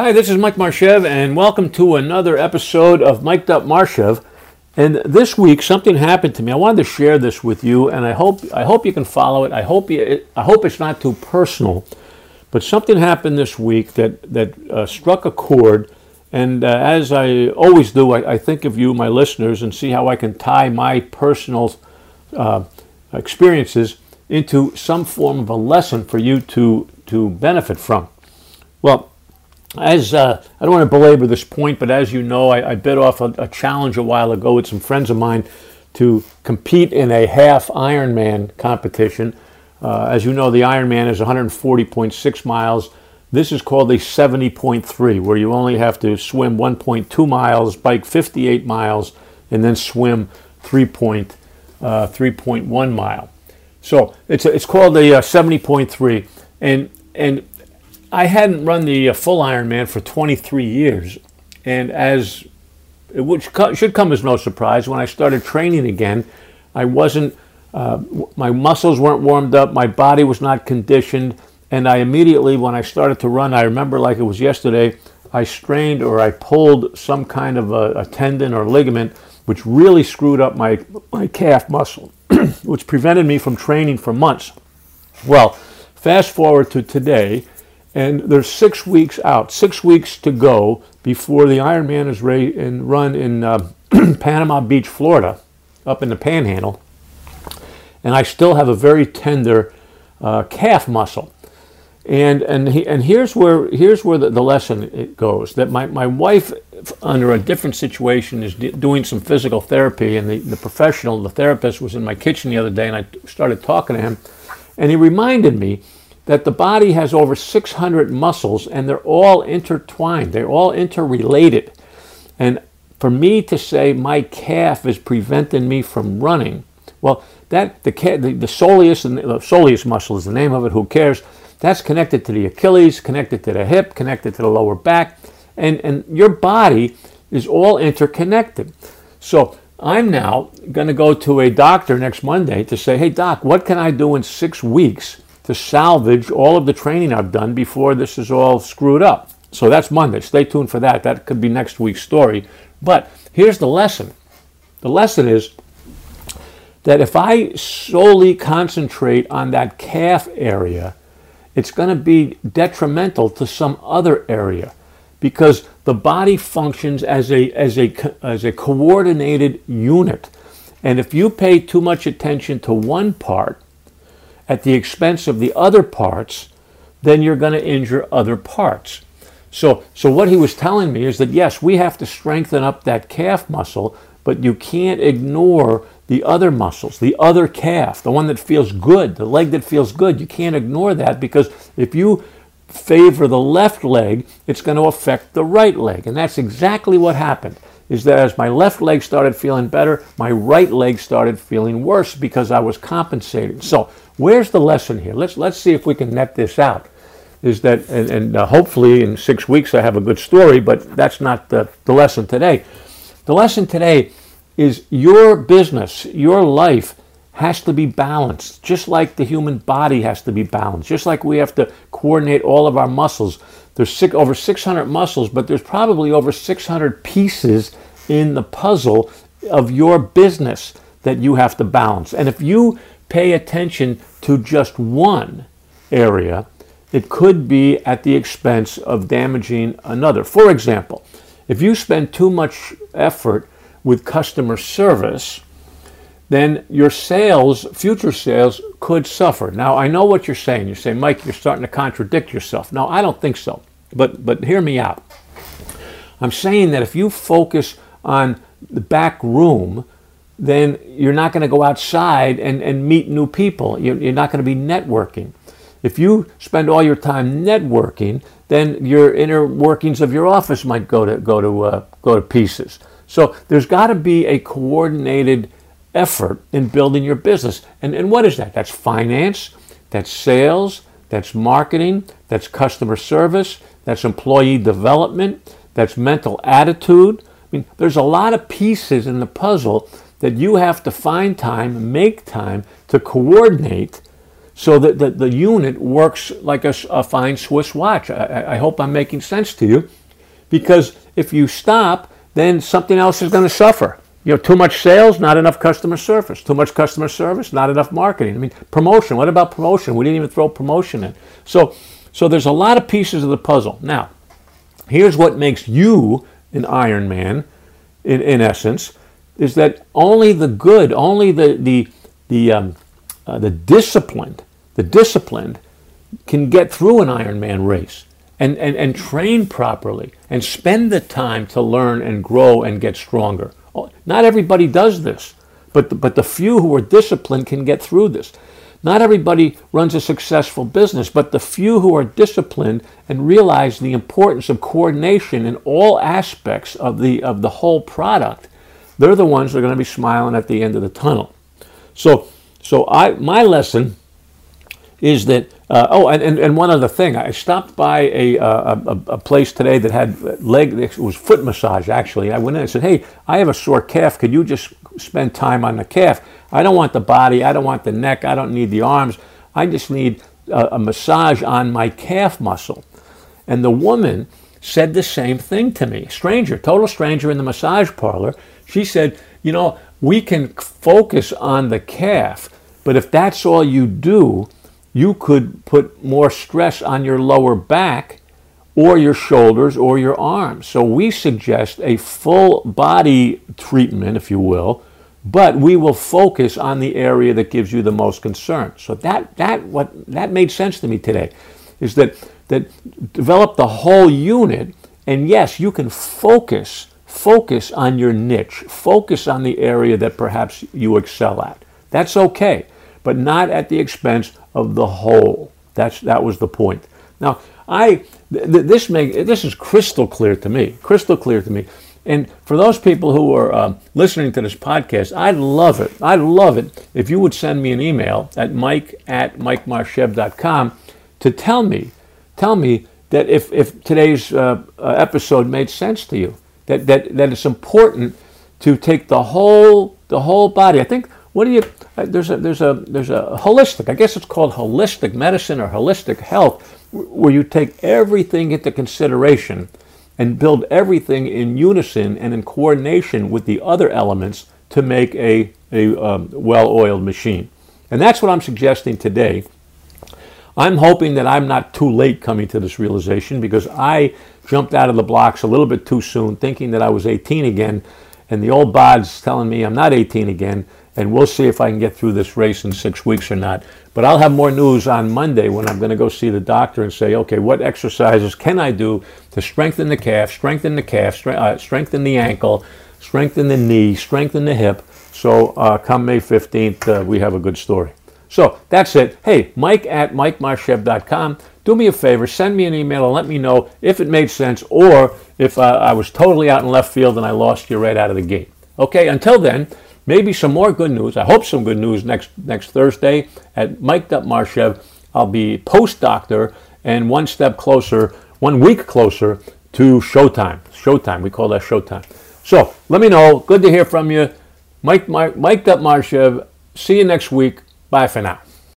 Hi, this is Mike Marshev, and welcome to another episode of Mic'd Up Marshev. And this week, something happened to me. I wanted to share this with you, and I hope I hope you can follow it. I hope you, I hope it's not too personal, but something happened this week that that uh, struck a chord. And uh, as I always do, I, I, think of you, my listeners, and see how I can tie my personal uh, experiences into some form of a lesson for you to to benefit from. Well, as uh, I don't want to belabor this point, but as you know, I, I bit off a, a, challenge a while ago with some friends of mine to compete in a half Ironman competition. Uh, as you know, the Ironman is 140.6 miles. This is called a 70.3, where you only have to swim 1.2 miles, bike 58 miles, and then swim 3.1 uh, mile. So it's it's called a uh, 70.3, and and I hadn't run the uh, full Ironman for 23 years, and as which should come as no surprise, when I started training again, I wasn't. Uh, my muscles weren't warmed up. My body was not conditioned, and I immediately, when I started to run, I remember like it was yesterday. I strained or I pulled some kind of a, a tendon or ligament, which really screwed up my my calf muscle, which prevented me from training for months. Well, fast forward to today and there's six weeks out, six weeks to go before the Ironman is run in uh, Panama Beach, Florida, up in the Panhandle. And I still have a very tender uh, calf muscle. And and he, and here's where here's where the, the lesson it goes that my, my wife under a different situation is d- doing some physical therapy and the, the professional the therapist was in my kitchen the other day and I started talking to him and he reminded me that the body has over 600 muscles and they're all intertwined, they're all interrelated. And for me to say my calf is preventing me from running, well, that the the, the soleus and the soleus muscle is the name of it. Who cares? That's connected to the Achilles, connected to the hip, connected to the lower back, and and your body is all interconnected. So I'm now going to go to a doctor next Monday to say, hey doc, what can I do in six weeks to salvage all of the training I've done before this is all screwed up. So that's Monday. Stay tuned for that. That could be next week's story. But here's the lesson the lesson is that if I solely concentrate on that calf area, it's going to be detrimental to some other area because the body functions as a, as a, as a coordinated unit. And if you pay too much attention to one part, at the expense of the other parts, then you're going to injure other parts. So, so what he was telling me is that yes, we have to strengthen up that calf muscle, but you can't ignore the other muscles, the other calf, the one that feels good, the leg that feels good. You can't ignore that because if you favor the left leg, it's going to affect the right leg. And that's exactly what happened. Is that as my left leg started feeling better, my right leg started feeling worse because I was compensating. So Where's the lesson here? Let's let's see if we can net this out. Is that and, and uh, hopefully in six weeks I have a good story, but that's not the, the lesson today. The lesson today is your business, your life has to be balanced, just like the human body has to be balanced, just like we have to coordinate all of our muscles. There's six, over 600 muscles, but there's probably over 600 pieces in the puzzle of your business that you have to balance. And if you pay attention to just one area, it could be at the expense of damaging another. For example, if you spend too much effort with customer service, then your sales, future sales, could suffer. Now, I know what you're saying. You say, Mike, you're starting to contradict yourself. No, I don't think so. But, but hear me out. I'm saying that if you focus on the back room then you're not going to go outside and, and meet new people. You're, you're not going to be networking. If you spend all your time networking, then your inner workings of your office might go to go to uh, go to pieces. So there's got to be a coordinated effort in building your business. And and what is that? That's finance, that's sales, that's marketing, that's customer service, that's employee development, that's mental attitude. I mean, there's a lot of pieces in the puzzle that you have to find time, make time to coordinate so that the, the unit works like a, a fine Swiss watch. I, I hope I'm making sense to you because if you stop, then something else is going to suffer. You know, too much sales, not enough customer service. Too much customer service, not enough marketing. I mean, promotion. What about promotion? We didn't even throw promotion in. So, so there's a lot of pieces of the puzzle. Now, here's what makes you an Iron Man, in, in essence, is that only the good, only the the the um, uh, the disciplined, the disciplined, can get through an Ironman race and, and, and train properly and spend the time to learn and grow and get stronger. Oh, not everybody does this, but the, but the few who are disciplined can get through this. Not everybody runs a successful business, but the few who are disciplined and realize the importance of coordination in all aspects of the, of the whole product, they're the ones that are going to be smiling at the end of the tunnel. So, so I, my lesson is that uh, oh, and, and, and one other thing, I stopped by a, uh, a, a place today that had leg, it was foot massage actually. I went in and said, hey, I have a sore calf. Could you just spend time on the calf? I don't want the body, I don't want the neck, I don't need the arms. I just need a, a massage on my calf muscle. And the woman said the same thing to me. Stranger, total stranger in the massage parlor. She said, you know, we can focus on the calf, but if that's all you do, you could put more stress on your lower back or your shoulders or your arms. So we suggest a full body treatment, if you will, but we will focus on the area that gives you the most concern. So that that what that made sense to me today is that that develop the whole unit and yes, you can focus focus on your niche, focus on the area that perhaps you excel at. That's okay, but not at the expense of the whole. That's that was the point. Now, I th- this make this is crystal clear to me, crystal clear to me. And for those people who are uh, listening to this podcast, I'd love it. I'd love it if you would send me an email at mike at mikemarshev.com to tell me, tell me that if, if today's uh, uh, episode made sense to you, that, that, that it's important to take the whole, the whole body. I think what do you? Uh, there's a there's a there's a holistic. I guess it's called holistic medicine or holistic health, where you take everything into consideration and build everything in unison and in coordination with the other elements to make a a um, well-oiled machine. And that's what I'm suggesting today. I'm hoping that I'm not too late coming to this realization because I jumped out of the blocks a little bit too soon, thinking that I was 18 again, and the old bod's telling me I'm not 18 again and we'll see if I can get through this race in six weeks or not. But I'll have more news on Monday when I'm going to go see the doctor and say, okay, what exercises can I do to strengthen the calf, strengthen the calf, uh, strengthen the ankle, strengthen the knee, strengthen the hip. So uh, come May 15th, uh, we have a good story. So that's it. Hey, Mike at MikeMarshev.com. Do me a favor, send me an email and let me know if it made sense or if uh, I was totally out in left field and I lost you right out of the gate. Okay, until then, maybe some more good news. I hope some good news next next Thursday at Mike Marshev. I'll be post doctor and one step closer, one week closer to showtime. Showtime. We call that showtime. So let me know. Good to hear from you. Mike Mike, Mike Marshev. See you next week. Bye for now.